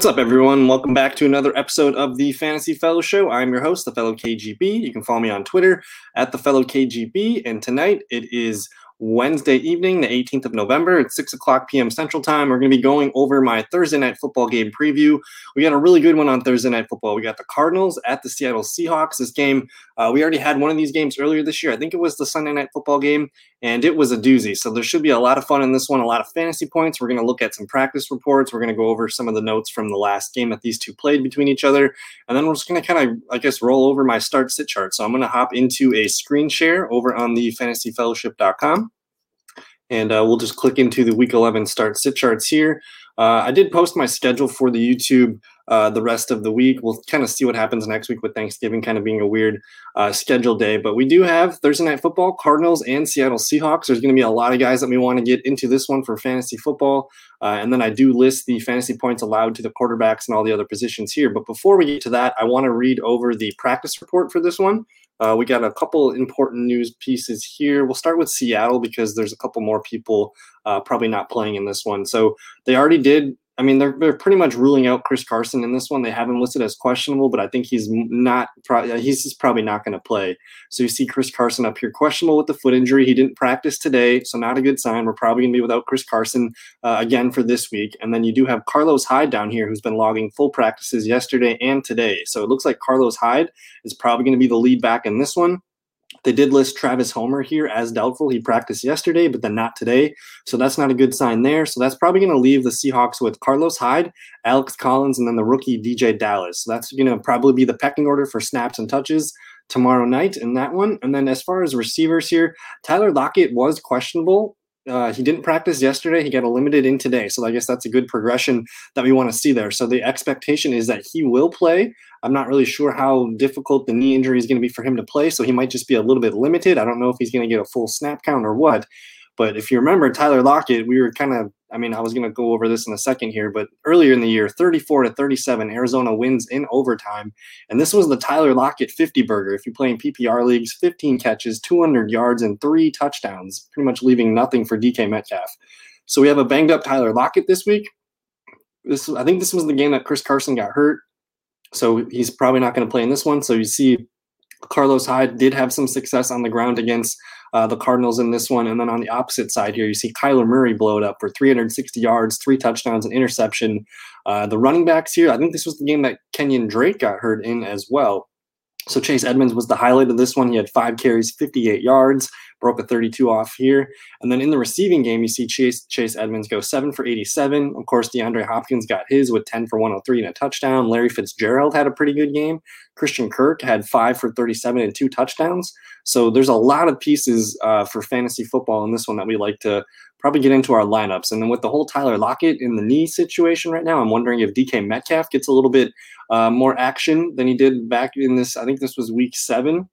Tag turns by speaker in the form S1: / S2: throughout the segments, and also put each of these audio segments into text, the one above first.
S1: What's up, everyone? Welcome back to another episode of the Fantasy Fellow Show. I'm your host, the Fellow KGB. You can follow me on Twitter at the Fellow KGB. And tonight it is Wednesday evening, the 18th of November. at 6 o'clock p.m. Central Time. We're going to be going over my Thursday night football game preview. We got a really good one on Thursday night football. We got the Cardinals at the Seattle Seahawks. This game, uh, we already had one of these games earlier this year. I think it was the Sunday night football game, and it was a doozy. So there should be a lot of fun in this one, a lot of fantasy points. We're going to look at some practice reports. We're going to go over some of the notes from the last game that these two played between each other. And then we're just going to kind of, I guess, roll over my start sit chart. So I'm going to hop into a screen share over on the fantasyfellowship.com and uh, we'll just click into the week 11 start sit charts here. Uh, I did post my schedule for the YouTube uh, the rest of the week. We'll kind of see what happens next week with Thanksgiving kind of being a weird uh, schedule day. But we do have Thursday Night Football, Cardinals, and Seattle Seahawks. There's going to be a lot of guys that we want to get into this one for fantasy football. Uh, and then I do list the fantasy points allowed to the quarterbacks and all the other positions here. But before we get to that, I want to read over the practice report for this one. Uh, we got a couple important news pieces here. We'll start with Seattle because there's a couple more people uh, probably not playing in this one. So they already did I mean, they're, they're pretty much ruling out Chris Carson in this one. They have him listed as questionable, but I think he's not. He's just probably not going to play. So you see Chris Carson up here, questionable with the foot injury. He didn't practice today, so not a good sign. We're probably going to be without Chris Carson uh, again for this week. And then you do have Carlos Hyde down here, who's been logging full practices yesterday and today. So it looks like Carlos Hyde is probably going to be the lead back in this one. They did list Travis Homer here as doubtful. He practiced yesterday, but then not today. So that's not a good sign there. So that's probably going to leave the Seahawks with Carlos Hyde, Alex Collins, and then the rookie DJ Dallas. So that's going to probably be the pecking order for snaps and touches tomorrow night in that one. And then as far as receivers here, Tyler Lockett was questionable uh, he didn't practice yesterday. He got a limited in today. So I guess that's a good progression that we want to see there. So the expectation is that he will play. I'm not really sure how difficult the knee injury is going to be for him to play. So he might just be a little bit limited. I don't know if he's going to get a full snap count or what. But if you remember Tyler Lockett, we were kind of, I mean, I was going to go over this in a second here, but earlier in the year, 34 to 37, Arizona wins in overtime. And this was the Tyler Lockett 50 burger. If you play in PPR leagues, 15 catches, 200 yards, and three touchdowns, pretty much leaving nothing for DK Metcalf. So we have a banged up Tyler Lockett this week. This, I think this was the game that Chris Carson got hurt. So he's probably not going to play in this one. So you see Carlos Hyde did have some success on the ground against uh, the Cardinals in this one. And then on the opposite side here, you see Kyler Murray blow it up for 360 yards, three touchdowns, and interception. Uh, the running backs here, I think this was the game that Kenyon Drake got hurt in as well. So Chase Edmonds was the highlight of this one. He had five carries, 58 yards, broke a 32 off here. And then in the receiving game, you see Chase Chase Edmonds go seven for 87. Of course, DeAndre Hopkins got his with 10 for 103 and a touchdown. Larry Fitzgerald had a pretty good game. Christian Kirk had five for 37 and two touchdowns. So there's a lot of pieces uh, for fantasy football in this one that we like to probably get into our lineups. And then with the whole Tyler Lockett in the knee situation right now, I'm wondering if DK Metcalf gets a little bit uh, more action than he did back in this. I think this was week seven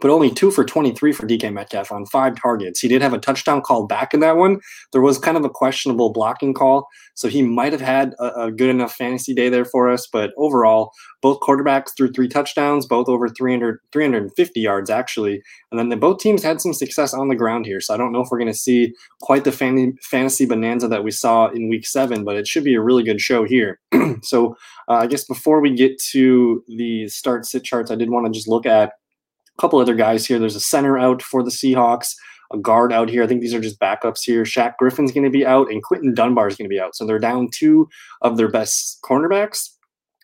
S1: but only two for 23 for DK Metcalf on five targets. He did have a touchdown call back in that one. There was kind of a questionable blocking call, so he might have had a, a good enough fantasy day there for us. But overall, both quarterbacks threw three touchdowns, both over 300, 350 yards actually. And then the, both teams had some success on the ground here. So I don't know if we're going to see quite the fan, fantasy bonanza that we saw in week seven, but it should be a really good show here. so uh, I guess before we get to the start sit charts, I did want to just look at a couple other guys here. There's a center out for the Seahawks, a guard out here. I think these are just backups here. Shaq Griffin's going to be out, and Quinton Dunbar is going to be out. So they're down two of their best cornerbacks.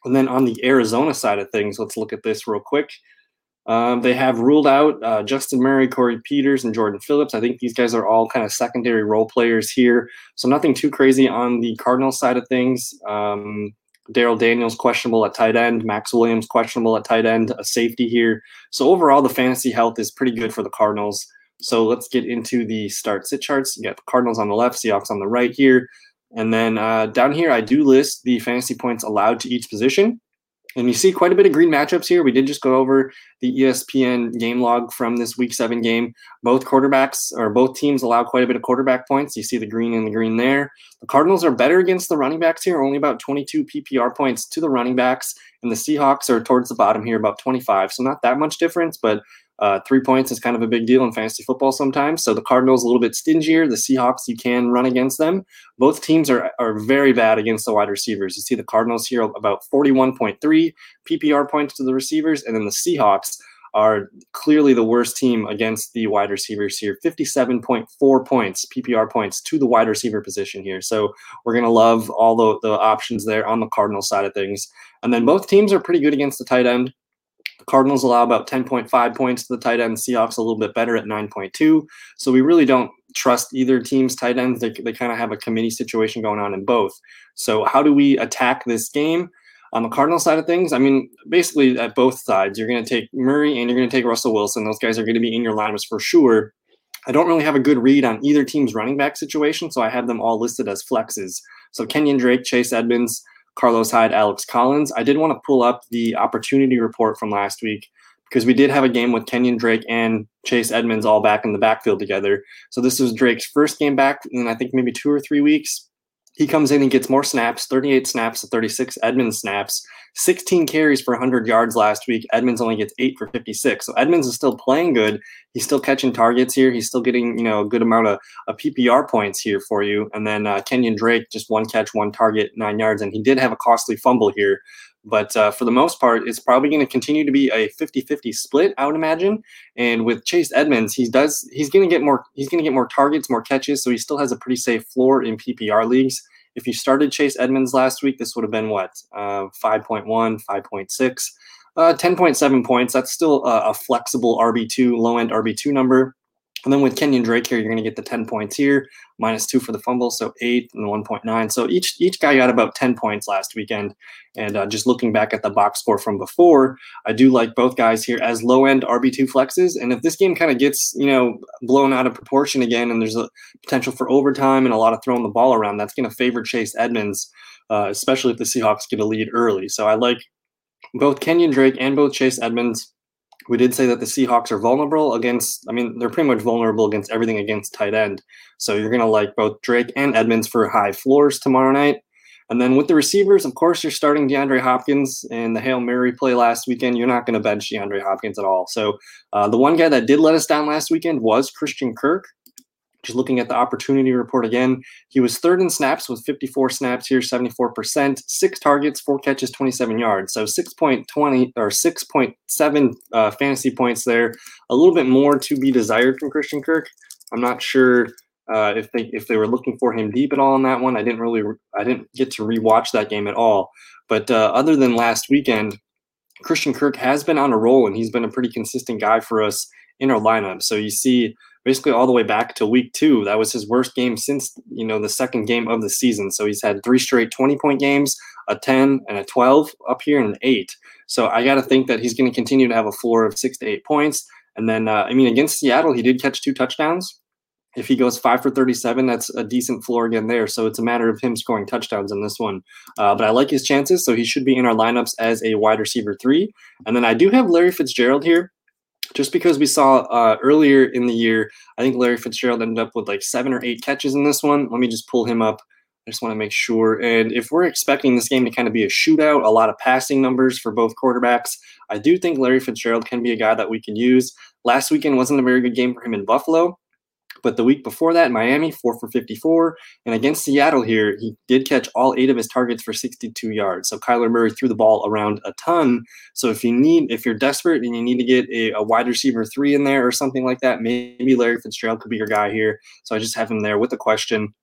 S1: And then on the Arizona side of things, let's look at this real quick. Um, they have ruled out uh, Justin Murray, Corey Peters, and Jordan Phillips. I think these guys are all kind of secondary role players here. So nothing too crazy on the Cardinals side of things. Um, Darrell Daniels questionable at tight end, Maxx Williams questionable at tight end, a safety here. So overall, the fantasy health is pretty good for the Cardinals. So let's get into the start sit charts. You got the Cardinals on the left, Seahawks on the right here. And then uh, down here, I do list the fantasy points allowed to each position. And you see quite a bit of green matchups here. We did just go over the ESPN game log from this week seven game. Both quarterbacks or both teams allow quite a bit of quarterback points. You see the green and the green there. The Cardinals are better against the running backs here, only about 22 PPR points to the running backs. And the Seahawks are towards the bottom here, about 25. So not that much difference, but Uh, three points is kind of a big deal in fantasy football sometimes. So the Cardinals a little bit stingier. The Seahawks, you can run against them. Both teams are, are very bad against the wide receivers. You see the Cardinals here about 41.3 PPR points to the receivers, and then the Seahawks are clearly the worst team against the wide receivers here 57.4 points ppr points to the wide receiver position here so we're going to love all the, the options there on the cardinal side of things and then both teams are pretty good against the tight end the cardinals allow about 10.5 points to the tight end seahawks a little bit better at 9.2 so we really don't trust either team's tight ends they, they kind of have a committee situation going on in both so how do we attack this game on the Cardinal side of things, I mean, basically at both sides, you're going to take Murray and you're going to take Russell Wilson. Those guys are going to be in your lineups for sure. I don't really have a good read on either team's running back situation, so I have them all listed as flexes. So Kenyon Drake, Chase Edmonds, Carlos Hyde, Alex Collins. I did want to pull up the opportunity report from last week because we did have a game with Kenyon Drake and Chase Edmonds all back in the backfield together. So this was Drake's first game back in I think maybe two or three weeks. He comes in and gets more snaps, 38 snaps to 36 Edmonds snaps, 16 carries for 100 yards last week. Edmonds only gets 8 for 56. So Edmonds is still playing good. He's still catching targets here. He's still getting, you know, a good amount of, of PPR points here for you. And then uh, Kenyon Drake, just one catch, one target, nine yards. And he did have a costly fumble here. But uh, for the most part, it's probably going to continue to be a 50-50 split, I would imagine. And with Chase Edmonds, he does he's going to get more he's going to get more targets, more catches, so he still has a pretty safe floor in PPR leagues. If you started Chase Edmonds last week, this would have been what uh, 5.1, 5.6. Uh, 10.7 points. That's still a, a flexible RB2, low end RB2 number. And then with Kenyon Drake here, you're going to get the 10 points here, minus two for the fumble, so eight and 1.9. So each each guy got about 10 points last weekend. And uh, just looking back at the box score from before, I do like both guys here as low end RB2 flexes. And if this game kind of gets you know blown out of proportion again, and there's a potential for overtime and a lot of throwing the ball around, that's going to favor Chase Edmonds, uh, especially if the Seahawks get a lead early. So I like both Kenyon Drake and both Chase Edmonds we did say that the Seahawks are vulnerable against, I mean, they're pretty much vulnerable against everything against tight end. So you're going to like both Drake and Edmonds for high floors tomorrow night. And then with the receivers, of course, you're starting DeAndre Hopkins and the Hail Mary play last weekend. You're not going to bench DeAndre Hopkins at all. So uh, the one guy that did let us down last weekend was Christian Kirk. Just looking at the opportunity report again, he was third in snaps with 54 snaps here, 74%, six targets, four catches, 27 yards. So 6.20 or 6.7 uh, fantasy points there. A little bit more to be desired from Christian Kirk. I'm not sure uh, if they if they were looking for him deep at all in that one. I didn't really I didn't get to rewatch that game at all. But uh, other than last weekend, Christian Kirk has been on a roll and he's been a pretty consistent guy for us in our lineup. So you see basically all the way back to week two. That was his worst game since you know the second game of the season. So he's had three straight 20 point games, a 10 and a 12 up here and an eight. So I got to think that he's going to continue to have a floor of six to eight points. And then uh, I mean against Seattle, he did catch two touchdowns. If he goes five for 37, that's a decent floor again there. So it's a matter of him scoring touchdowns in this one. Uh, but I like his chances. So he should be in our lineups as a wide receiver three. And then I do have Larry Fitzgerald here just because we saw uh, earlier in the year, I think Larry Fitzgerald ended up with like seven or eight catches in this one. Let me just pull him up. I just want to make sure. And if we're expecting this game to kind of be a shootout, a lot of passing numbers for both quarterbacks, I do think Larry Fitzgerald can be a guy that we can use. Last weekend wasn't a very good game for him in Buffalo. But the week before that, Miami, four for 54. And against Seattle here, he did catch all eight of his targets for 62 yards. So Kyler Murray threw the ball around a ton. So if you need, if you're desperate and you need to get a, a wide receiver three in there or something like that, maybe Larry Fitzgerald could be your guy here. So I just have him there with the question.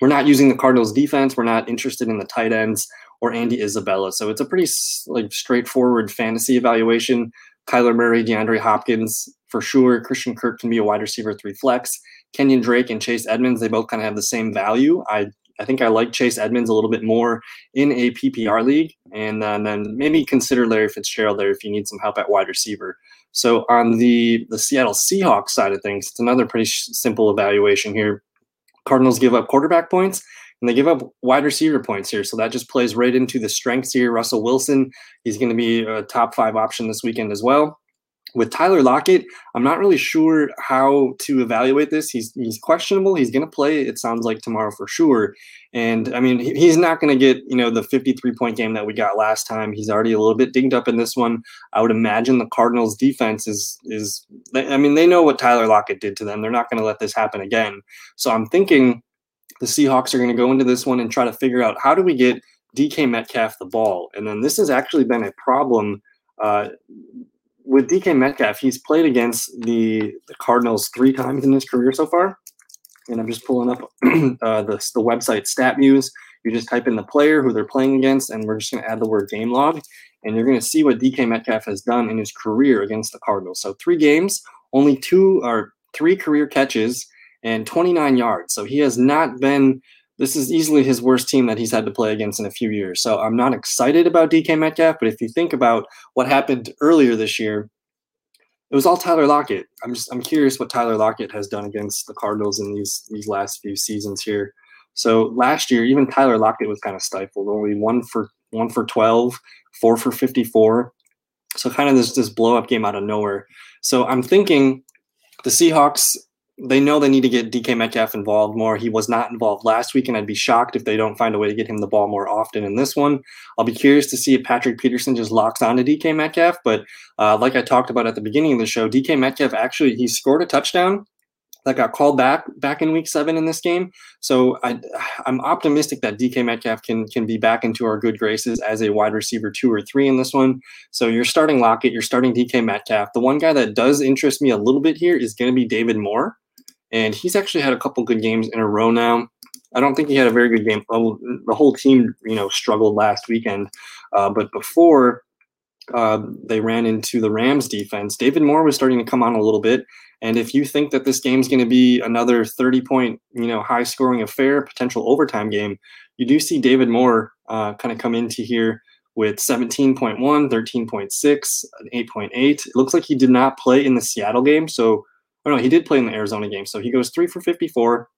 S1: We're not using the Cardinals defense. We're not interested in the tight ends or Andy Isabella. So it's a pretty like straightforward fantasy evaluation. Kyler Murray, DeAndre Hopkins, for sure. Christian Kirk can be a wide receiver three flex. Kenyon Drake and Chase Edmonds, they both kind of have the same value. I I think I like Chase Edmonds a little bit more in a PPR league, and, and then maybe consider Larry Fitzgerald there if you need some help at wide receiver. So on the the Seattle Seahawks side of things, it's another pretty sh- simple evaluation here. Cardinals give up quarterback points and they give up wide receiver points here. So that just plays right into the strengths here. Russell Wilson, he's going to be a top five option this weekend as well. With Tyler Lockett, I'm not really sure how to evaluate this. He's he's questionable. He's going to play. It sounds like tomorrow for sure. And I mean, he's not going to get you know the 53 point game that we got last time. He's already a little bit dinged up in this one. I would imagine the Cardinals' defense is is. I mean, they know what Tyler Lockett did to them. They're not going to let this happen again. So I'm thinking the Seahawks are going to go into this one and try to figure out how do we get DK Metcalf the ball. And then this has actually been a problem. Uh, with DK Metcalf, he's played against the, the Cardinals three times in his career so far. And I'm just pulling up uh, the, the website StatMuse. You just type in the player who they're playing against, and we're just going to add the word game log. And you're going to see what DK Metcalf has done in his career against the Cardinals. So three games, only two or three career catches, and 29 yards. So he has not been this is easily his worst team that he's had to play against in a few years. So I'm not excited about DK Metcalf, but if you think about what happened earlier this year, it was all Tyler Lockett. I'm just I'm curious what Tyler Lockett has done against the Cardinals in these these last few seasons here. So last year, even Tyler Lockett was kind of stifled. Only one for one for 12, four for 54. So kind of this this blow up game out of nowhere. So I'm thinking the Seahawks they know they need to get DK Metcalf involved more. He was not involved last week, and I'd be shocked if they don't find a way to get him the ball more often in this one. I'll be curious to see if Patrick Peterson just locks on to DK Metcalf. But uh, like I talked about at the beginning of the show, DK Metcalf actually he scored a touchdown that got called back back in week seven in this game. So I, I'm optimistic that DK Metcalf can can be back into our good graces as a wide receiver two or three in this one. So you're starting Lockett, you're starting DK Metcalf. The one guy that does interest me a little bit here is going to be David Moore and he's actually had a couple good games in a row now. I don't think he had a very good game. the whole team, you know, struggled last weekend, uh, but before uh, they ran into the Rams defense, David Moore was starting to come on a little bit. And if you think that this game's going to be another 30 point, you know, high scoring affair, potential overtime game, you do see David Moore uh, kind of come into here with 17.1, 13.6, 8.8. It looks like he did not play in the Seattle game. So Oh no, he did play in the Arizona game. So he goes three for 54.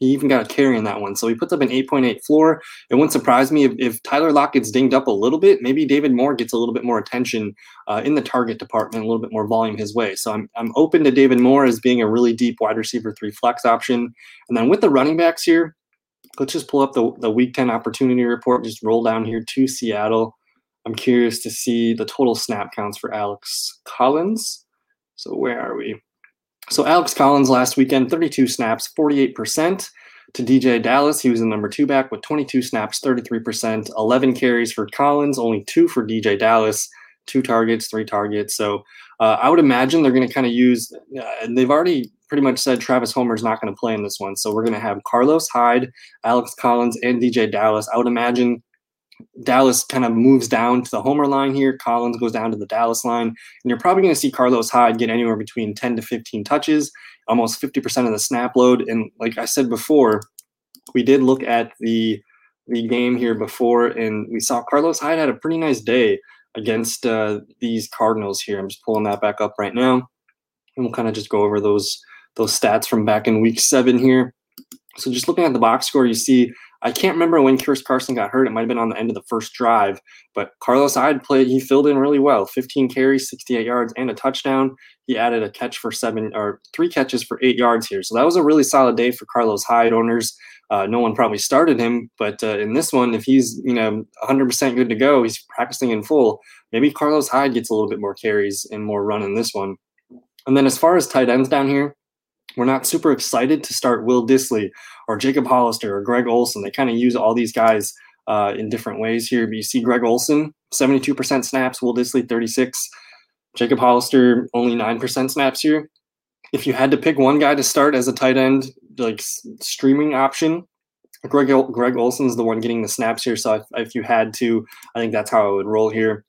S1: He even got a carry in that one. So he puts up an 8.8 floor. It wouldn't surprise me if, if Tyler Lock gets dinged up a little bit. Maybe David Moore gets a little bit more attention uh, in the target department, a little bit more volume his way. So I'm, I'm open to David Moore as being a really deep wide receiver three flex option. And then with the running backs here, let's just pull up the, the week 10 opportunity report, just roll down here to Seattle. I'm curious to see the total snap counts for Alex Collins. So where are we? So Alex Collins last weekend, 32 snaps, 48%. To DJ Dallas, he was the number two back with 22 snaps, 33%, 11 carries for Collins, only two for DJ Dallas, two targets, three targets. So uh, I would imagine they're going to kind of use, uh, they've already pretty much said Travis Homer is not going to play in this one. So we're going to have Carlos Hyde, Alex Collins, and DJ Dallas. I would imagine Dallas kind of moves down to the homer line here. Collins goes down to the Dallas line. And you're probably going to see Carlos Hyde get anywhere between 10 to 15 touches, almost 50% of the snap load. And like I said before, we did look at the the game here before, and we saw Carlos Hyde had a pretty nice day against uh, these Cardinals here. I'm just pulling that back up right now. And we'll kind of just go over those those stats from back in week seven here. So just looking at the box score, you see I can't remember when Chris Carson got hurt. It might have been on the end of the first drive, but Carlos Hyde played. He filled in really well. 15 carries, 68 yards, and a touchdown. He added a catch for seven or three catches for eight yards here. So that was a really solid day for Carlos Hyde owners. Uh, no one probably started him, but uh, in this one, if he's you know 100% good to go, he's practicing in full. Maybe Carlos Hyde gets a little bit more carries and more run in this one. And then as far as tight ends down here, we're not super excited to start Will Dissly or Jacob Hollister or Greg Olsen. They kind of use all these guys uh, in different ways here. But you see Greg Olsen, 72% snaps, Will Dissly, 36. Jacob Hollister, only 9% snaps here. If you had to pick one guy to start as a tight end, like streaming option, Greg Greg Olsen's the one getting the snaps here. So if, if you had to, I think that's how I would roll here.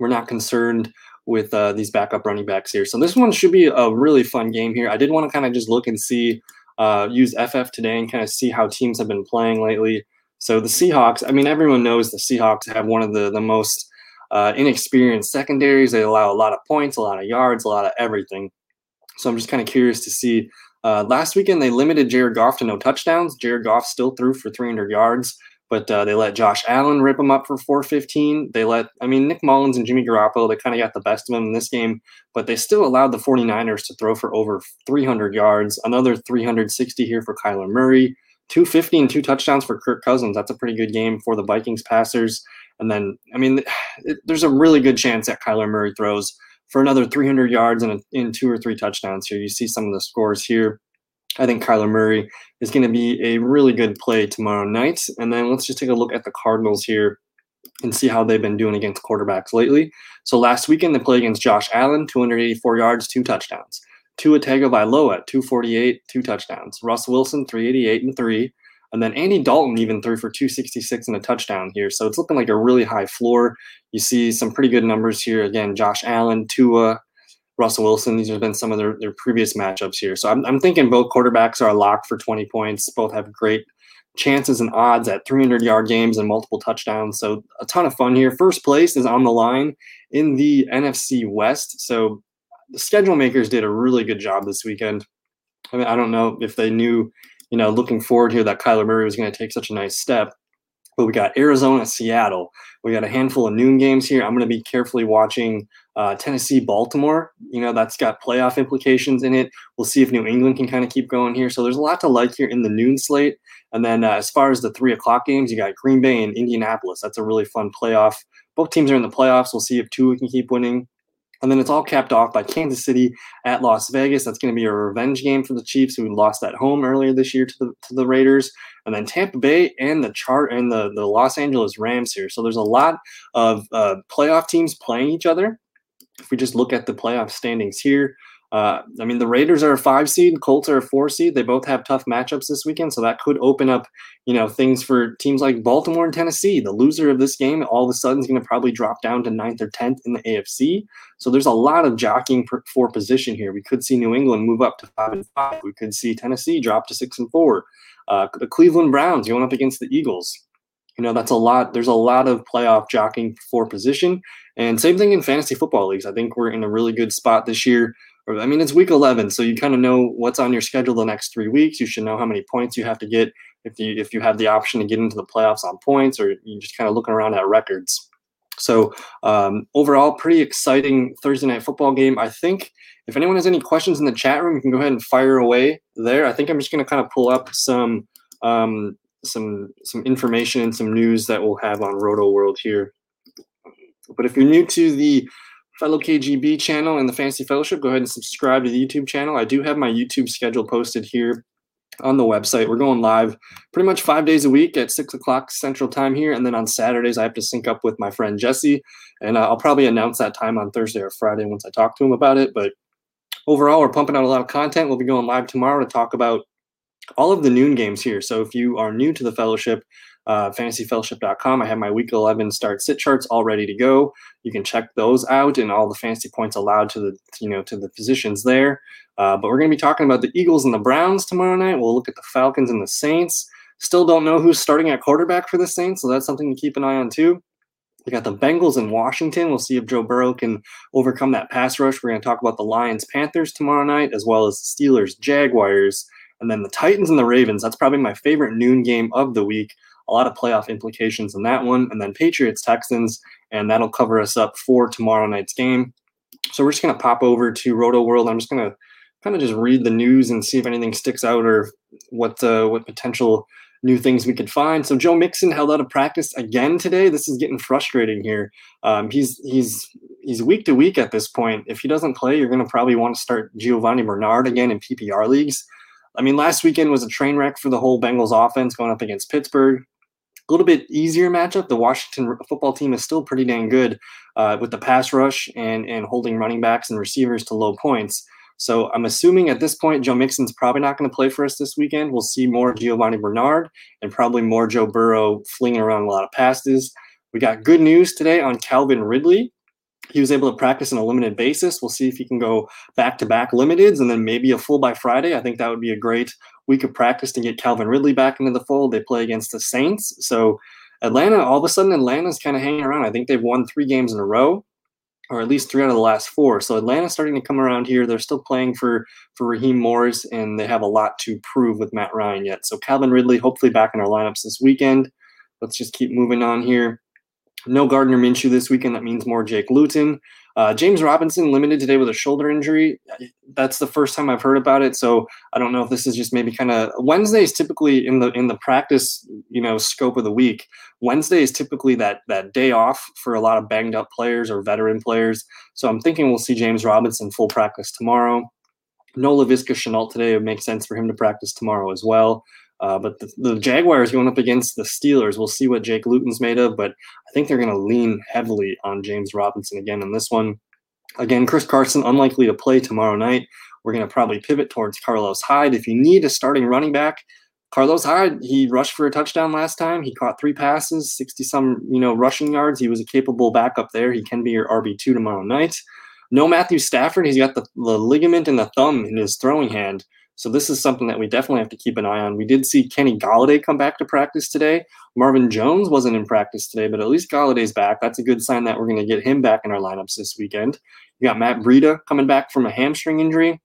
S1: We're not concerned with uh, these backup running backs here. So this one should be a really fun game here. I did want to kind of just look and see, uh, use FF today and kind of see how teams have been playing lately. So the Seahawks, I mean, everyone knows the Seahawks have one of the the most uh, inexperienced secondaries. They allow a lot of points, a lot of yards, a lot of everything. So I'm just kind of curious to see. Uh, last weekend they limited Jared Goff to no touchdowns. Jared Goff still threw for 300 yards, but uh, they let Josh Allen rip them up for 415. They let, I mean, Nick Mullens and Jimmy Garoppolo, they kind of got the best of them in this game, but they still allowed the 49ers to throw for over 300 yards, another 360 here for Kyler Murray. 250 and two touchdowns for Kirk Cousins. That's a pretty good game for the Vikings passers. And then, I mean, it, there's a really good chance that Kyler Murray throws for another 300 yards and in two or three touchdowns here. You see some of the scores here. I think Kyler Murray is going to be a really good play tomorrow night. And then let's just take a look at the Cardinals here and see how they've been doing against quarterbacks lately. So last weekend they played against Josh Allen, 284 yards, two touchdowns. Tua Tagovailoa, 248, two touchdowns. Russ Wilson, 388 and three. And then Andy Dalton even threw for 266 and a touchdown here. So it's looking like a really high floor. You see some pretty good numbers here. Again, Josh Allen, Tua, Russell Wilson. These have been some of their, their previous matchups here. So I'm, I'm thinking both quarterbacks are locked for 20 points. Both have great chances and odds at 300 yard games and multiple touchdowns. So a ton of fun here. First place is on the line in the NFC West. So the schedule makers did a really good job this weekend. I mean, I don't know if they knew, you know, looking forward here that Kyler Murray was going to take such a nice step. But we got Arizona, Seattle. We got a handful of noon games here. I'm going to be carefully watching uh, Tennessee, Baltimore. You know, that's got playoff implications in it. We'll see if New England can kind of keep going here. So there's a lot to like here in the noon slate. And then uh, as far as the three o'clock games, you got Green Bay and Indianapolis. That's a really fun playoff. Both teams are in the playoffs. We'll see if Tua can keep winning. And then it's all capped off by Kansas City at Las Vegas. That's going to be a revenge game for the Chiefs, who lost at home earlier this year to the to the Raiders. And then Tampa Bay and the chart and the, the Los Angeles Rams here. So there's a lot of uh, playoff teams playing each other. If we just look at the playoff standings here, uh, I mean, the Raiders are a five seed, Colts are a four seed. They both have tough matchups this weekend, so that could open up, you know, things for teams like Baltimore and Tennessee. The loser of this game, all of a sudden, is going to probably drop down to ninth or tenth in the AFC. So there's a lot of jockeying for position here. We could see New England move up to five and five. We could see Tennessee drop to six and four. Uh, the Cleveland Browns going up against the Eagles. You know, that's a lot. There's a lot of playoff jockeying for position. And same thing in fantasy football leagues. I think we're in a really good spot this year I mean, it's week 11, so you kind of know what's on your schedule the next three weeks. You should know how many points you have to get if you if you have the option to get into the playoffs on points, or you're just kind of looking around at records. So um, overall, pretty exciting Thursday night football game. I think if anyone has any questions in the chat room, you can go ahead and fire away there. I think I'm just going to kind of pull up some um, some some information and some news that we'll have on Rotoworld here. But if you're new to the fellow KGB channel and the Fantasy Fellowship, go ahead and subscribe to the YouTube channel. I do have my YouTube schedule posted here on the website. We're going live pretty much five days a week at six o'clock Central Time here, and then on Saturdays I have to sync up with my friend Jesse, and uh, I'll probably announce that time on Thursday or Friday once I talk to him about it. But overall, we're pumping out a lot of content. We'll be going live tomorrow to talk about all of the noon games here. So if you are new to the fellowship, uh, fantasyfellowship.com. I have my week 11 start sit charts all ready to go. You can check those out and all the fantasy points allowed to the you know to the positions there. Uh, but we're going to be talking about the Eagles and the Browns tomorrow night. We'll look at the Falcons and the Saints. Still don't know who's starting at quarterback for the Saints, so that's something to keep an eye on too. We got the Bengals in Washington. We'll see if Joe Burrow can overcome that pass rush. We're going to talk about the Lions Panthers tomorrow night, as well as the Steelers Jaguars, and then the Titans and the Ravens. That's probably my favorite noon game of the week a lot of playoff implications in that one. And then Patriots Texans, and that'll cover us up for tomorrow night's game. So we're just going to pop over to Rotoworld. And I'm just going to kind of just read the news and see if anything sticks out or what uh, what potential new things we could find. So Joe Mixon held out of practice again today. This is getting frustrating here. Um, he's he's he's week to week at this point. If he doesn't play, you're going to probably want to start Giovani Bernard again in PPR leagues. I mean, last weekend was a train wreck for the whole Bengals offense going up against Pittsburgh a little bit easier matchup. The Washington football team is still pretty dang good uh, with the pass rush and and holding running backs and receivers to low points. So I'm assuming at this point, Joe Mixon's probably not going to play for us this weekend. We'll see more Giovani Bernard and probably more Joe Burrow flinging around a lot of passes. We got good news today on Calvin Ridley. He was able to practice on a limited basis. We'll see if he can go back to back limiteds and then maybe a full by Friday. I think that would be a great week of practice to get Calvin Ridley back into the fold. They play against the Saints. So Atlanta, all of a sudden, Atlanta's kind of hanging around. I think they've won three games in a row, or at least three out of the last four. So Atlanta's starting to come around here. They're still playing for for Raheem Morris, and they have a lot to prove with Matt Ryan yet. So Calvin Ridley, hopefully back in our lineups this weekend. let's just keep moving on here. No Gardner Minshew this weekend. That means more Jake Luton. Uh, James Robinson limited today with a shoulder injury. That's the first time I've heard about it. So I don't know if this is just maybe kind of Wednesday is typically in the in the practice you know scope of the week. Wednesday is typically that that day off for a lot of banged up players or veteran players. So I'm thinking we'll see James Robinson full practice tomorrow. No Laviska Shenault today. It would make sense for him to practice tomorrow as well. Uh, but the, the, Jaguars going up against the Steelers, we'll see what Jake Luton's made of. But I think they're going to lean heavily on James Robinson again in this one. Again, Chris Carson unlikely to play tomorrow night. We're going to probably pivot towards Carlos Hyde. If you need a starting running back, Carlos Hyde, he rushed for a touchdown last time. He caught three passes, 60 some, you know, rushing yards. He was a capable backup there. He can be your RB2 tomorrow night. No Matthew Stafford. He's got the, the ligament in the thumb in his throwing hand. So this is something that we definitely have to keep an eye on. We did see Kenny Golladay come back to practice today. Marvin Jones wasn't in practice today, but at least Golladay's back. That's a good sign that we're going to get him back in our lineups this weekend. You got Matt Breida coming back from a hamstring injury.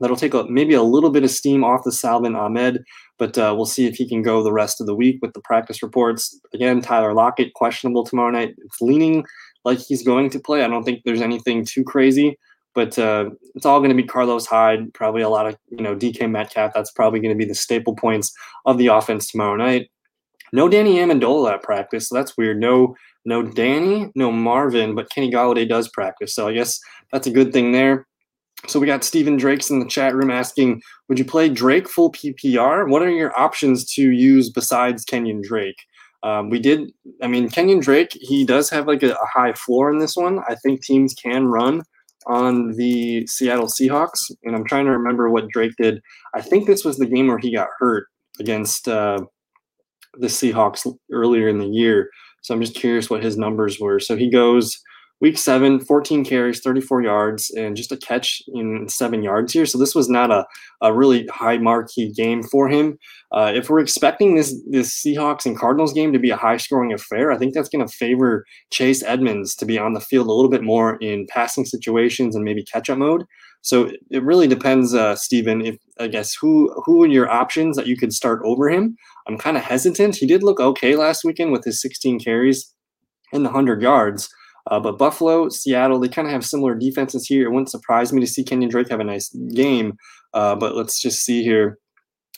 S1: That'll take a, maybe a little bit of steam off the Salvon Ahmed, but uh, we'll see if he can go the rest of the week with the practice reports. Again, Tyler Lockett questionable tomorrow night. It's leaning like he's going to play. I don't think there's anything too crazy. But uh, it's all going to be Carlos Hyde, probably a lot of you know DK Metcalf. That's probably going to be the staple points of the offense tomorrow night. No Danny Amendola at practice, so that's weird. No, no Danny, no Marvin, but Kenny Golladay does practice, so I guess that's a good thing there. So we got Stephen Drake's in the chat room asking, would you play Drake full PPR? What are your options to use besides Kenyon Drake? Um, we did, I mean, Kenyon Drake, he does have like a, a, high floor in this one. I think teams can run on the Seattle Seahawks, and I'm trying to remember what Drake did. I think this was the game where he got hurt against uh, the Seahawks earlier in the year. So I'm just curious what his numbers were. So he goes week seven, 14 carries, 34 yards, and just a catch in seven yards here. So this was not a, a really high marquee game for him. Uh, if we're expecting this this Seahawks and Cardinals game to be a high scoring affair, I think that's going to favor Chase Edmonds to be on the field a little bit more in passing situations and maybe catch up mode. So it really depends, uh, Stephen. If I guess who who are your options that you could start over him? I'm kind of hesitant. He did look okay last weekend with his 16 carries and the 100 yards. Uh, but Buffalo, Seattle, they kind of have similar defenses here. It wouldn't surprise me to see Kenyon Drake have a nice game. Uh, but let's just see here.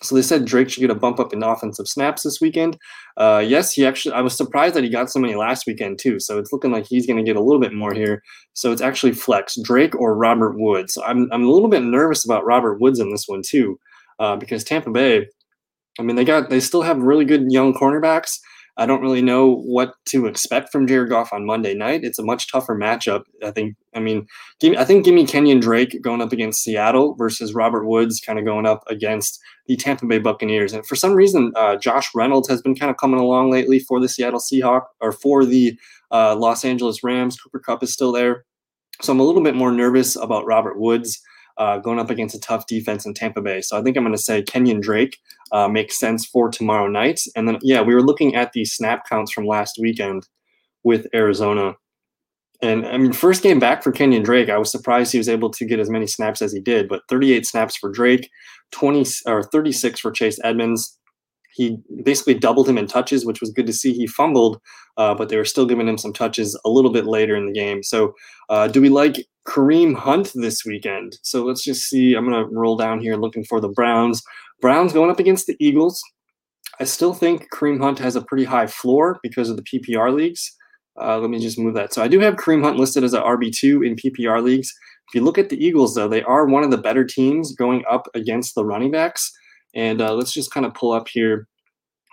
S1: So they said Drake should get a bump up in offensive snaps this weekend. Uh, yes, he actually. I was surprised that he got so many last weekend too. So it's looking like he's going to get a little bit more here. So it's actually flex Drake or Robert Woods. I'm I'm a little bit nervous about Robert Woods in this one too, uh, because Tampa Bay. I mean, they got they still have really good young cornerbacks. I don't really know what to expect from Jared Goff on Monday night. It's a much tougher matchup. I think. I mean, give I think give me Kenyon Drake going up against Seattle versus Robert Woods kind of going up against the Tampa Bay Buccaneers. And for some reason, uh, Josh Reynolds has been kind of coming along lately for the Seattle Seahawks or for the uh, Los Angeles Rams. Cooper Kupp is still there, so I'm a little bit more nervous about Robert Woods uh, going up against a tough defense in Tampa Bay. So I think I'm going to say Kenyon Drake uh, makes sense for tomorrow night. And then, yeah, we were looking at the snap counts from last weekend with Arizona. And I mean, first game back for Kenyon Drake, I was surprised he was able to get as many snaps as he did. But 38 snaps for Drake, 20 or 36 for Chase Edmonds. He basically doubled him in touches, which was good to see. He fumbled, uh, but they were still giving him some touches a little bit later in the game. So, uh, do we like Kareem Hunt this weekend? So let's just see. I'm going to roll down here looking for the Browns. Browns going up against the Eagles. I still think Kareem Hunt has a pretty high floor because of the PPR leagues. Uh, let me just move that. So I do have Kareem Hunt listed as a RB2 in PPR leagues. If you look at the Eagles, though, they are one of the better teams going up against the running backs. And uh, let's just kind of pull up here.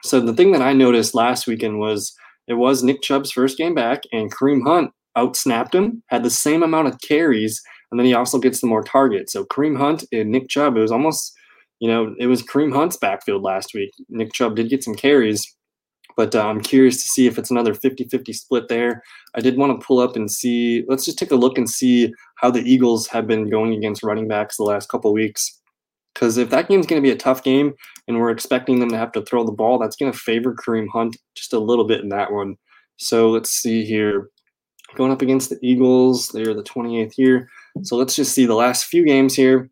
S1: So the thing that I noticed last weekend was it was Nick Chubb's first game back, and Kareem Hunt outsnapped him, had the same amount of carries, and then he also gets the more targets. So Kareem Hunt and Nick Chubb, it was almost, you know, it was Kareem Hunt's backfield last week. Nick Chubb did get some carries, but uh, I'm curious to see if it's another 50 50 split there. I did want to pull up and see, let's just take a look and see how the Eagles have been going against running backs the last couple weeks. Because if that game's going to be a tough game and we're expecting them to have to throw the ball, that's going to favor Kareem Hunt just a little bit in that one. So let's see here. Going up against the Eagles, they're the 28th year. So let's just see the last few games here.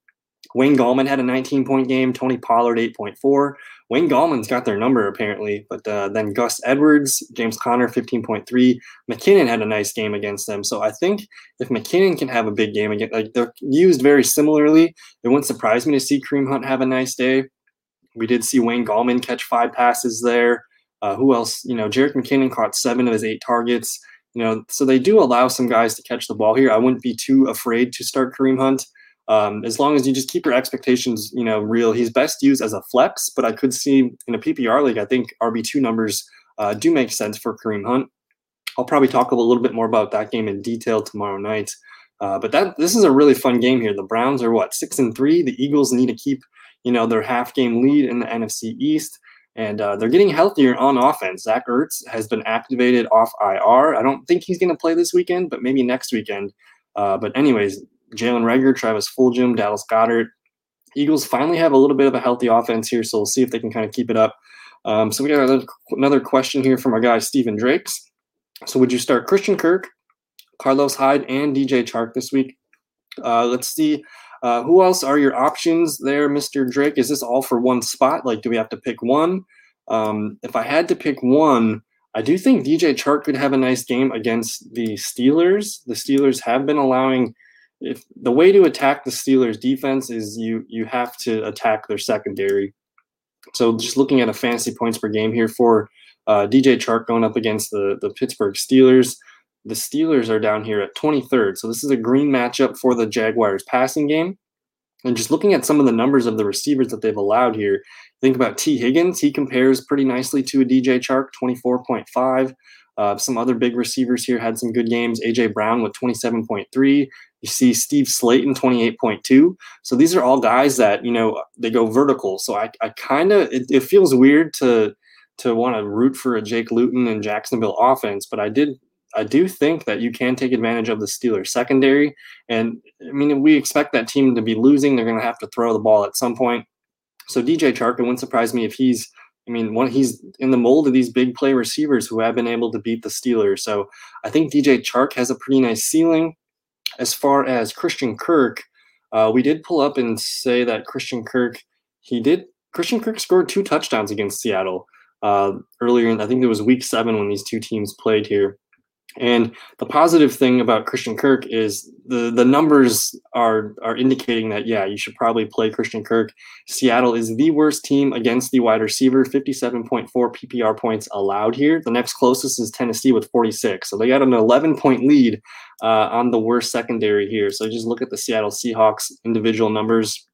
S1: Wayne Gallman had a 19 point game, Tony Pollard 8.4. Wayne Gallman's got their number apparently, but uh, then Gus Edwards, James Conner 15.3. McKinnon had a nice game against them. So I think if McKinnon can have a big game again, like they're used very similarly, it wouldn't surprise me to see Kareem Hunt have a nice day. We did see Wayne Gallman catch five passes there. Uh, who else? You know, Jerick McKinnon caught seven of his eight targets. You know, so they do allow some guys to catch the ball here. I wouldn't be too afraid to start Kareem Hunt. Um, as long as you just keep your expectations, you know, real. He's best used as a flex, but I could see in a PPR league, I think RB two numbers uh, do make sense for Kareem Hunt. I'll probably talk a little bit more about that game in detail tomorrow night. Uh, but that this is a really fun game here. The Browns are what six and three. The Eagles need to keep, you know, their half game lead in the NFC East and uh, they're getting healthier on offense. Zach Ertz has been activated off IR. I don't think he's going to play this weekend, but maybe next weekend. Uh, but anyways, Jalen Reagor, Travis Fulgham, Dallas Goedert. Eagles finally have a little bit of a healthy offense here, so we'll see if they can kind of keep it up. Um, so we got another, another question here from our guy Stephen Drakes. So would you start Christian Kirk, Carlos Hyde, and DJ Chark this week? Uh, let's see. Uh, who else are your options there, Mr. Drake? Is this all for one spot? Like, do we have to pick one? Um, if I had to pick one, I do think DJ Chark could have a nice game against the Steelers. The Steelers have been allowing if the way to attack the Steelers defense is you you have to attack their secondary. So just looking at a fantasy points per game here for uh, DJ Chark going up against the the Pittsburgh Steelers. The Steelers are down here at 23rd. So this is a green matchup for the Jaguars passing game. And just looking at some of the numbers of the receivers that they've allowed here, think about T. Higgins. He compares pretty nicely to a DJ Chark, 24.5. Uh, some other big receivers here had some good games. AJ Brown with 27.3. You see Steve Slaton 28.2. So these are all guys that, you know, they go vertical. So I, I kind of, it, it feels weird to, to want to root for a Jake Luton and Jacksonville offense, but I did I do think that you can take advantage of the Steelers secondary. And I mean, we expect that team to be losing. They're going to have to throw the ball at some point. So DJ Chark, it wouldn't surprise me if he's, I mean, one, he's in the mold of these big play receivers who have been able to beat the Steelers. So I think DJ Chark has a pretty nice ceiling. As far as Christian Kirk, uh, we did pull up and say that Christian Kirk, he did, Christian Kirk scored two touchdowns against Seattle uh, earlier. In, I think it was week seven when these two teams played here. And the positive thing about Christian Kirk is the the numbers are are indicating that yeah, you should probably play Christian Kirk. Seattle is the worst team against the wide receiver, 57.4 PPR points allowed here. The next closest is Tennessee with 46. So they got an 11 point lead uh, on the worst secondary here. So just look at the Seattle Seahawks individual numbers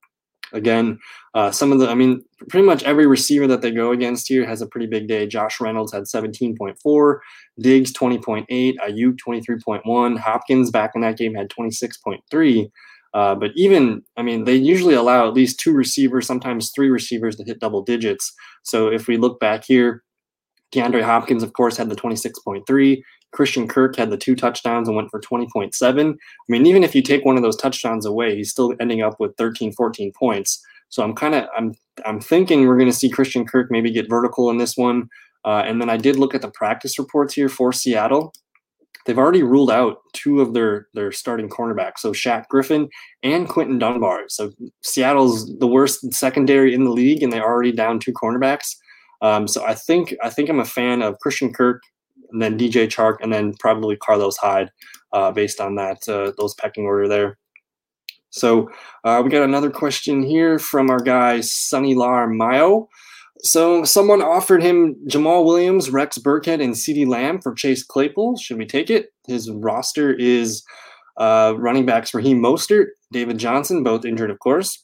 S1: again, uh, some of the, I mean, pretty much every receiver that they go against here has a pretty big day. Josh Reynolds had 17.4, Diggs 20.8, Aiyuk 23.1, Hopkins back in that game had 26.3. Uh, but even, I mean, they usually allow at least two receivers, sometimes three receivers to hit double digits. So if we look back here, DeAndre Hopkins, of course, had the 26.3. Christian Kirk had the two touchdowns and went for 20.7. I mean, even if you take one of those touchdowns away, he's still ending up with 13, 14 points. So I'm kind of I'm I'm thinking we're going to see Christian Kirk maybe get vertical in this one. Uh, and then I did look at the practice reports here for Seattle. They've already ruled out two of their their starting cornerbacks, so Shaq Griffin and Quinton Dunbar. So Seattle's the worst secondary in the league, and they're already down two cornerbacks. Um, so I think I think I'm a fan of Christian Kirk and then DJ Chark, and then probably Carlos Hyde, uh, based on that uh, those pecking order there. So uh, we got another question here from our guy Sunny Lar Mayo. So someone offered him Jamaal Williams, Rex Burkhead, and CeeDee Lamb for Chase Claypool. Should we take it? His roster is uh, running backs Raheem Mostert, David Johnson, both injured, of course,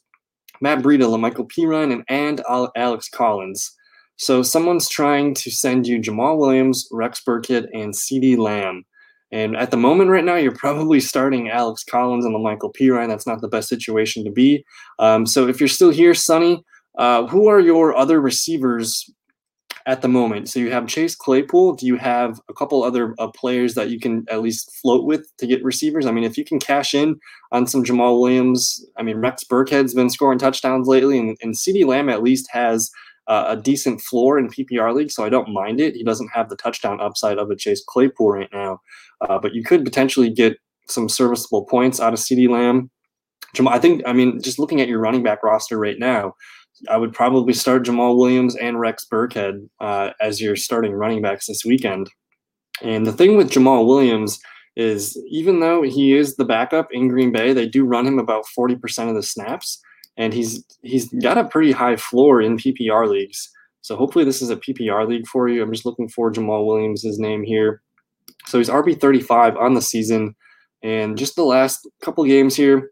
S1: Matt Breida, Michael Piran, and, and Alex Collins. So someone's trying to send you Jamaal Williams, Rex Burkhead, and CeeDee Lamb. And at the moment, right now, you're probably starting Alex Collins and the Michael Piran. That's not the best situation to be. Um, so if you're still here, Sonny, uh, who are your other receivers at the moment? So you have Chase Claypool. Do you have a couple other uh, players that you can at least float with to get receivers? I mean, if you can cash in on some Jamaal Williams, I mean, Rex Burkhead's been scoring touchdowns lately, and, and CeeDee Lamb at least has – uh, a decent floor in PPR league, so I don't mind it. He doesn't have the touchdown upside of a Chase Claypool right now, uh, but you could potentially get some serviceable points out of CeeDee Lamb. Jamaal, I think, I mean, just looking at your running back roster right now, I would probably start Jamaal Williams and Rex Burkhead uh, as your starting running backs this weekend. And the thing with Jamaal Williams is even though he is the backup in Green Bay, they do run him about 40% of the snaps. And he's he's got a pretty high floor in PPR leagues. So hopefully this is a PPR league for you. I'm just looking for Jamaal Williams' his name here. So he's RB 35 on the season. And just the last couple games here,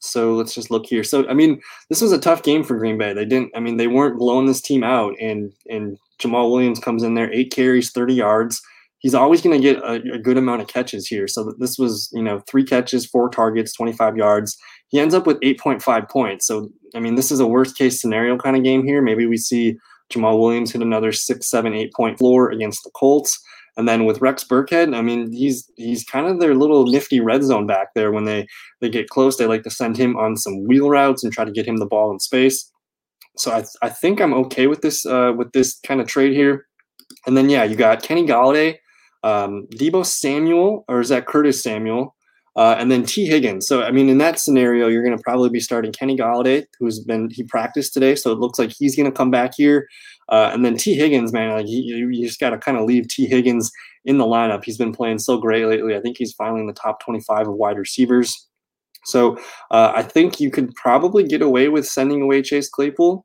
S1: so let's just look here. So I mean, this was a tough game for Green Bay. They didn't. I mean, they weren't blowing this team out, and and Jamaal Williams comes in there, eight carries, thirty yards. He's always going to get a, a, good amount of catches here. So this was, you know, three catches, four targets, 25 yards. He ends up with 8.5 points. So, I mean, this is a worst case scenario kind of game here. Maybe we see Jamaal Williams hit another six, seven, eight point floor against the Colts. And then with Rex Burkhead, I mean, he's he's kind of their little nifty red zone back there. When they they get close, they like to send him on some wheel routes and try to get him the ball in space. So I, I think I'm okay with this uh, with this kind of trade here. And then yeah, you got Kenny Golladay, um, Deebo Samuel, or is that Curtis Samuel? Uh, and then T. Higgins. So, I mean, in that scenario, you're going to probably be starting Kenny Golladay, who's been he practiced today, so it looks like he's going to come back here. Uh, and then T. Higgins, man, like you, you just got to kind of leave T. Higgins in the lineup. He's been playing so great lately. I think he's finally in the top 25 of wide receivers. So uh, I think you could probably get away with sending away Chase Claypool,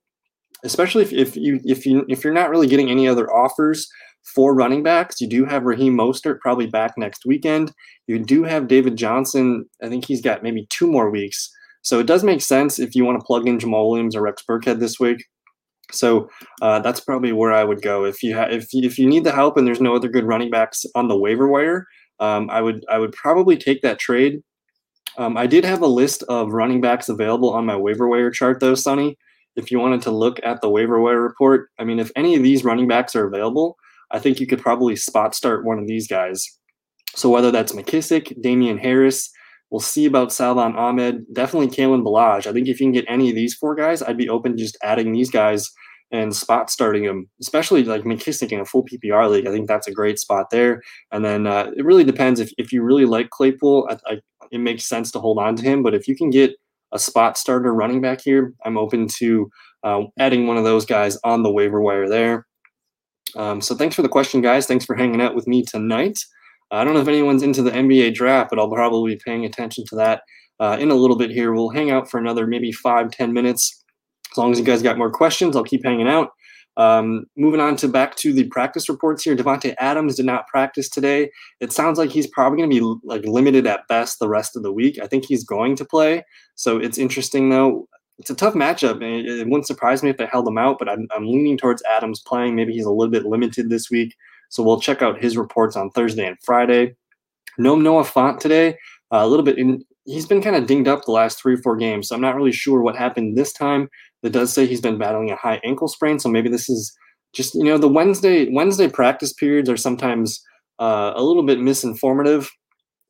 S1: especially if, if you if you if you're not really getting any other offers for running backs. You do have Raheem Mostert probably back next weekend. You do have David Johnson. I think he's got maybe two more weeks. So it does make sense if you want to plug in Jamaal Williams or Rex Burkhead this week. So uh, that's probably where I would go if you ha- if if you need the help and there's no other good running backs on the waiver wire. Um, I would I would probably take that trade. Um, I did have a list of running backs available on my waiver wire chart though, Sonny. If you wanted to look at the waiver wire report, I mean, if any of these running backs are available, I think you could probably spot start one of these guys. So whether that's McKissic, Damien Harris, we'll see about Salvon Ahmed, definitely Kalen Ballage. I think if you can get any of these four guys, I'd be open to just adding these guys and spot starting them, especially like McKissic in a full PPR league. I think that's a great spot there. And then uh, it really depends if, if you really like Claypool, I, I, it makes sense to hold on to him. But if you can get a spot starter running back here, I'm open to uh, adding one of those guys on the waiver wire there. Um, so thanks for the question, guys. Thanks for hanging out with me tonight. Uh, I don't know if anyone's into the NBA draft, but I'll probably be paying attention to that uh, in a little bit here. We'll hang out for another maybe five, ten minutes. As long as you guys got more questions, I'll keep hanging out. Um, moving on to back to the practice reports here. Davante Adams did not practice today. It sounds like he's probably going to be like limited at best the rest of the week. I think he's going to play. So it's interesting though it's a tough matchup. It, it, wouldn't surprise me if they held him out, but I'm, I'm leaning towards Adams playing. Maybe he's a little bit limited this week. So we'll check out his reports on Thursday and Friday. No Noah Fant today. Uh, a little bit in. He's been kind of dinged up the last three or four games, so I'm not really sure what happened this time. It does say he's been battling a high ankle sprain, so maybe this is just you know the Wednesday Wednesday practice periods are sometimes uh, a little bit misinformative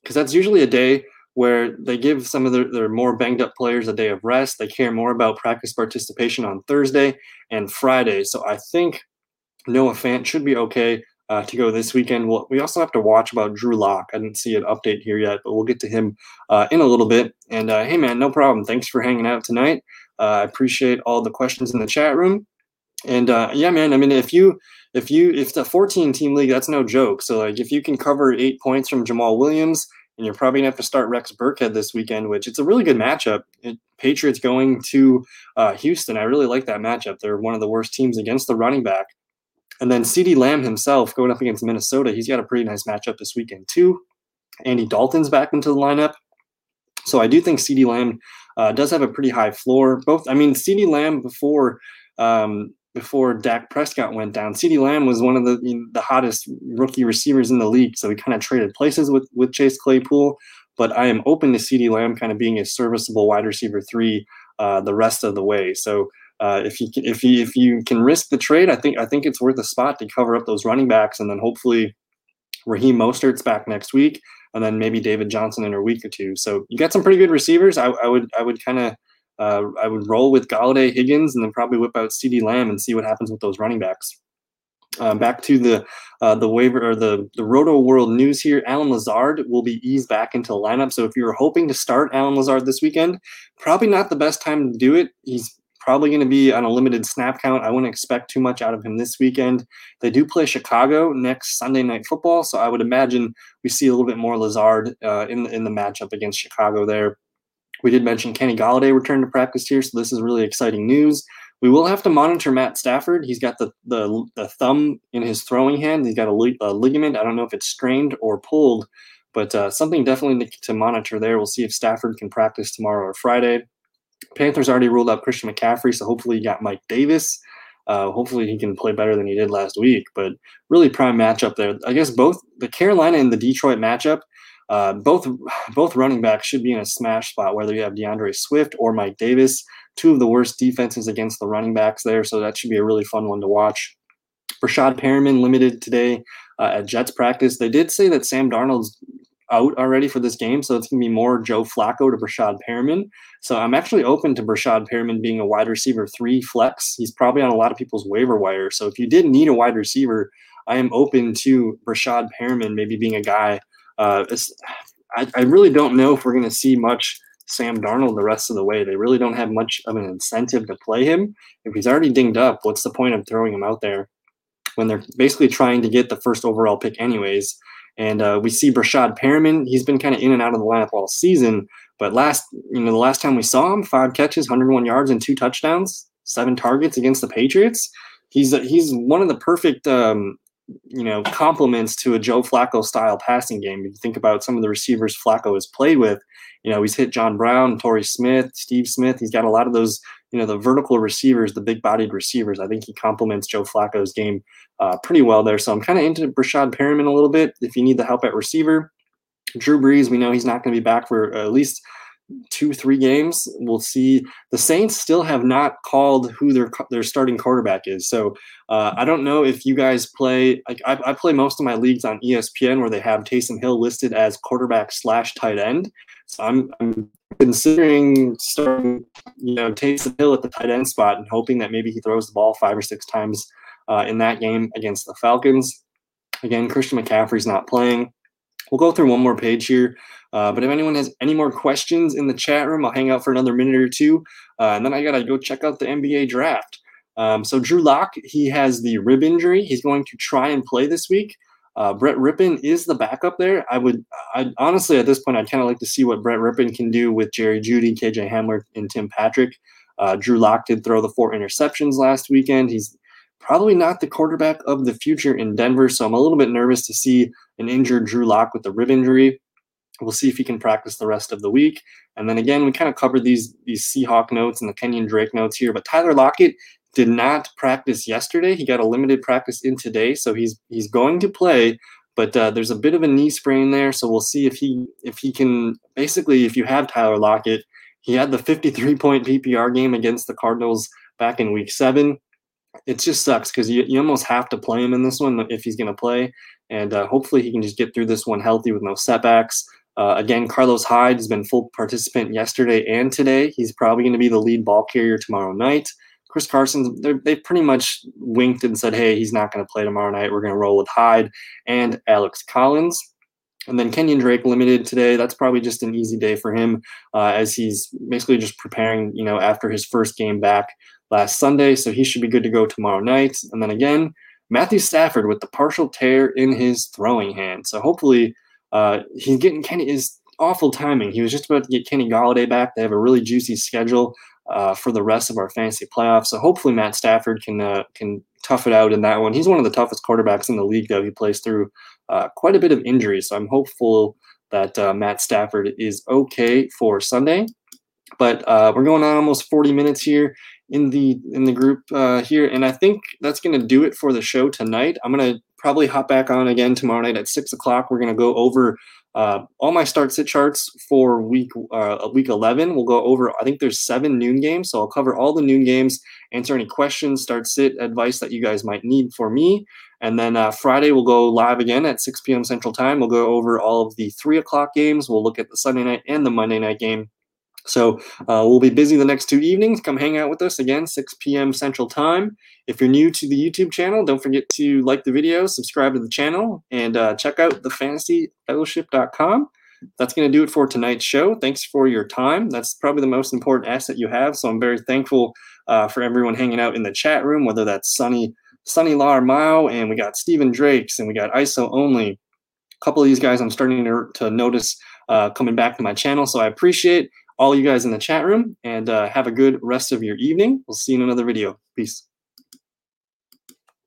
S1: because that's usually a day where they give some of their, their more banged up players a day of rest. They care more about practice participation on Thursday and Friday. So I think Noah Fant should be okay uh, to go this weekend. We'll, we also have to watch about Drew Lock. I didn't see an update here yet, but we'll get to him uh, in a little bit. And uh, hey, man, no problem. Thanks for hanging out tonight. Uh, I appreciate all the questions in the chat room. And uh, yeah, man, I mean, if you if you if the 14 team league, that's no joke. So like, if you can cover eight points from Jamaal Williams and you're probably gonna have to start Rex Burkhead this weekend, which it's a really good matchup. It, Patriots going to uh, Houston. I really like that matchup. They're one of the worst teams against the running back. And then CeeDee Lamb himself going up against Minnesota. He's got a pretty nice matchup this weekend too. Andy Dalton's back into the lineup. So I do think CeeDee Lamb uh, does have a pretty high floor. Both, I mean, CeeDee Lamb before um, before Dak Prescott went down. CeeDee Lamb was one of the you know, the hottest rookie receivers in the league, so he kind of traded places with with Chase Claypool. But I am open to CeeDee Lamb kind of being a serviceable wide receiver three uh, the rest of the way. So uh, if you can, if you if you can risk the trade, I think I think it's worth a spot to cover up those running backs, and then hopefully Raheem Mostert's back next week, and then maybe David Johnson in a week or two. So you got some pretty good receivers. I, I would I would kind of uh, I would roll with Golladay, Higgins, and then probably whip out CeeDee Lamb and see what happens with those running backs. Um, back to the uh, the waiver or the the Rotoworld news here. Allen Lazard will be eased back into the lineup. So if you're hoping to start Allen Lazard this weekend, probably not the best time to do it. He's probably going to be on a limited snap count. I wouldn't expect too much out of him this weekend. They do play Chicago next Sunday night football, so I would imagine we see a little bit more Lazard uh, in in the matchup against Chicago there. We did mention Kenny Golladay returned to practice here, so this is really exciting news. We will have to monitor Matt Stafford. He's got the the, the thumb in his throwing hand. He's got a, a, ligament. I don't know if it's strained or pulled, but uh, something definitely to, to monitor there. We'll see if Stafford can practice tomorrow or Friday. Panthers already ruled out Christian McCaffrey, so hopefully you got Mike Davis. Uh, hopefully he can play better than he did last week. But really prime matchup there. I guess both the Carolina and the Detroit matchup uh, both both running backs should be in a smash spot, whether you have D'Andre Swift or Mike Davis. Two of the worst defenses against the running backs there, so that should be a really fun one to watch. Breshad Perriman limited today uh, at Jets practice. They did say that Sam Darnold's out already for this game, so it's going to be more Joe Flacco to Breshad Perriman. So I'm actually open to Breshad Perriman being a wide receiver three flex. He's probably on a lot of people's waiver wire. So if you did need a wide receiver, I am open to Breshad Perriman maybe being a guy uh, I, I really don't know if we're going to see much Sam Darnold the rest of the way. They really don't have much of an incentive to play him. If he's already dinged up, what's the point of throwing him out there when they're basically trying to get the first overall pick, anyways? And uh, we see Breshad Perriman. He's been kind of in and out of the lineup all season. But last, you know, the last time we saw him, five catches, 101 yards, and two touchdowns, seven targets against the Patriots. He's a, he's one of the perfect um, you know, complements to a Joe Flacco style passing game. If you think about some of the receivers Flacco has played with, you know, he's hit John Brown, Torrey Smith, Steve Smith. He's got a lot of those, you know, the vertical receivers, the big bodied receivers. I think he complements Joe Flacco's game uh, pretty well there. So I'm kind of into Breshad Perriman a little bit if you need the help at receiver. Drew Brees, we know he's not going to be back for at least two three games we'll see. The saints still have not called who their their starting quarterback is. So uh, i don't know if you guys play I, I, play most of my leagues on espn where they have taysom hill listed as quarterback slash tight end. So i'm, I'm considering starting you know taysom hill at the tight end spot and hoping that maybe he throws the ball five or six times uh, in that game against the falcons. Again christian mccaffrey's not playing we'll go through one more page here uh, but if anyone has any more questions in the chat room, I'll hang out for another minute or two. Uh, and then I got to go check out the NBA draft. Um, so Drew Lock, he has the rib injury. He's going to try and play this week. Uh, Brett Rypien is the backup there. I would, I honestly at this point, I'd kind of like to see what Brett Rypien can do with Jerry Jeudy, KJ Hamler, and Tim Patrick. Uh, Drew Lock did throw the four interceptions last weekend. He's probably not the quarterback of the future in Denver, so I'm a little bit nervous to see an injured Drew Lock with the rib injury. We'll see if he can practice the rest of the week. And then again, we kind of covered these these Seahawk notes and the Kenyon Drake notes here. But Tyler Lockett did not practice yesterday. He got a limited practice in today, so he's he's going to play. But uh, there's a bit of a knee sprain there, so we'll see if he if he can. Basically, if you have Tyler Lockett, he had the 53 point PPR game against the Cardinals back in Week Seven. It just sucks because you, you almost have to play him in this one if he's going to play, and uh, hopefully he can just get through this one healthy with no setbacks. Uh, again, Carlos Hyde has been full participant yesterday and today. He's probably going to be the lead ball carrier tomorrow night. Chris Carson, they've pretty much winked and said, hey, he's not going to play tomorrow night. We're going to roll with Hyde and Alex Collins. And then Kenyon Drake limited today. That's probably just an easy day for him uh, as he's basically just preparing, you know, after his first game back last Sunday. So he should be good to go tomorrow night. And then again, Matthew Stafford with the partial tear in his throwing hand. So hopefully uh, he's getting Kenny is awful timing. He was just about to get Kenny Golladay back. They have a really juicy schedule uh, for the rest of our fantasy playoffs. So hopefully Matt Stafford can uh, can tough it out in that one. He's one of the toughest quarterbacks in the league, though. He plays through uh, quite a bit of injuries. So I'm hopeful that uh, Matt Stafford is okay for Sunday. But uh, we're going on almost 40 minutes here in the in the group uh, here, and I think that's going to do it for the show tonight. I'm going to probably hop back on again tomorrow night at six o'clock. We're going to go over uh, all my start sit charts for week uh, week 11. We'll go over, I think there's seven noon games. So I'll cover all the noon games, answer any questions, start sit advice that you guys might need for me. And then uh, Friday, we'll go live again at 6 p.m. Central Time. We'll go over all of the three o'clock games. We'll look at the Sunday night and the Monday night game. So uh, we'll be busy the next two evenings. Come hang out with us again, 6 p.m. Central Time. If you're new to the YouTube channel, don't forget to like the video, subscribe to the channel, and uh, check out thefantasyfellowship.com. That's going to do it for tonight's show. Thanks for your time. That's probably the most important asset you have. So I'm very thankful uh, for everyone hanging out in the chat room, whether that's Sunny, Sunny Lar Mao, and we got Stephen Drakes, and we got ISO Only. A couple of these guys I'm starting to, to notice uh, coming back to my channel. So I appreciate all you guys in the chat room and uh, have a good rest of your evening. We'll see you in another video. Peace.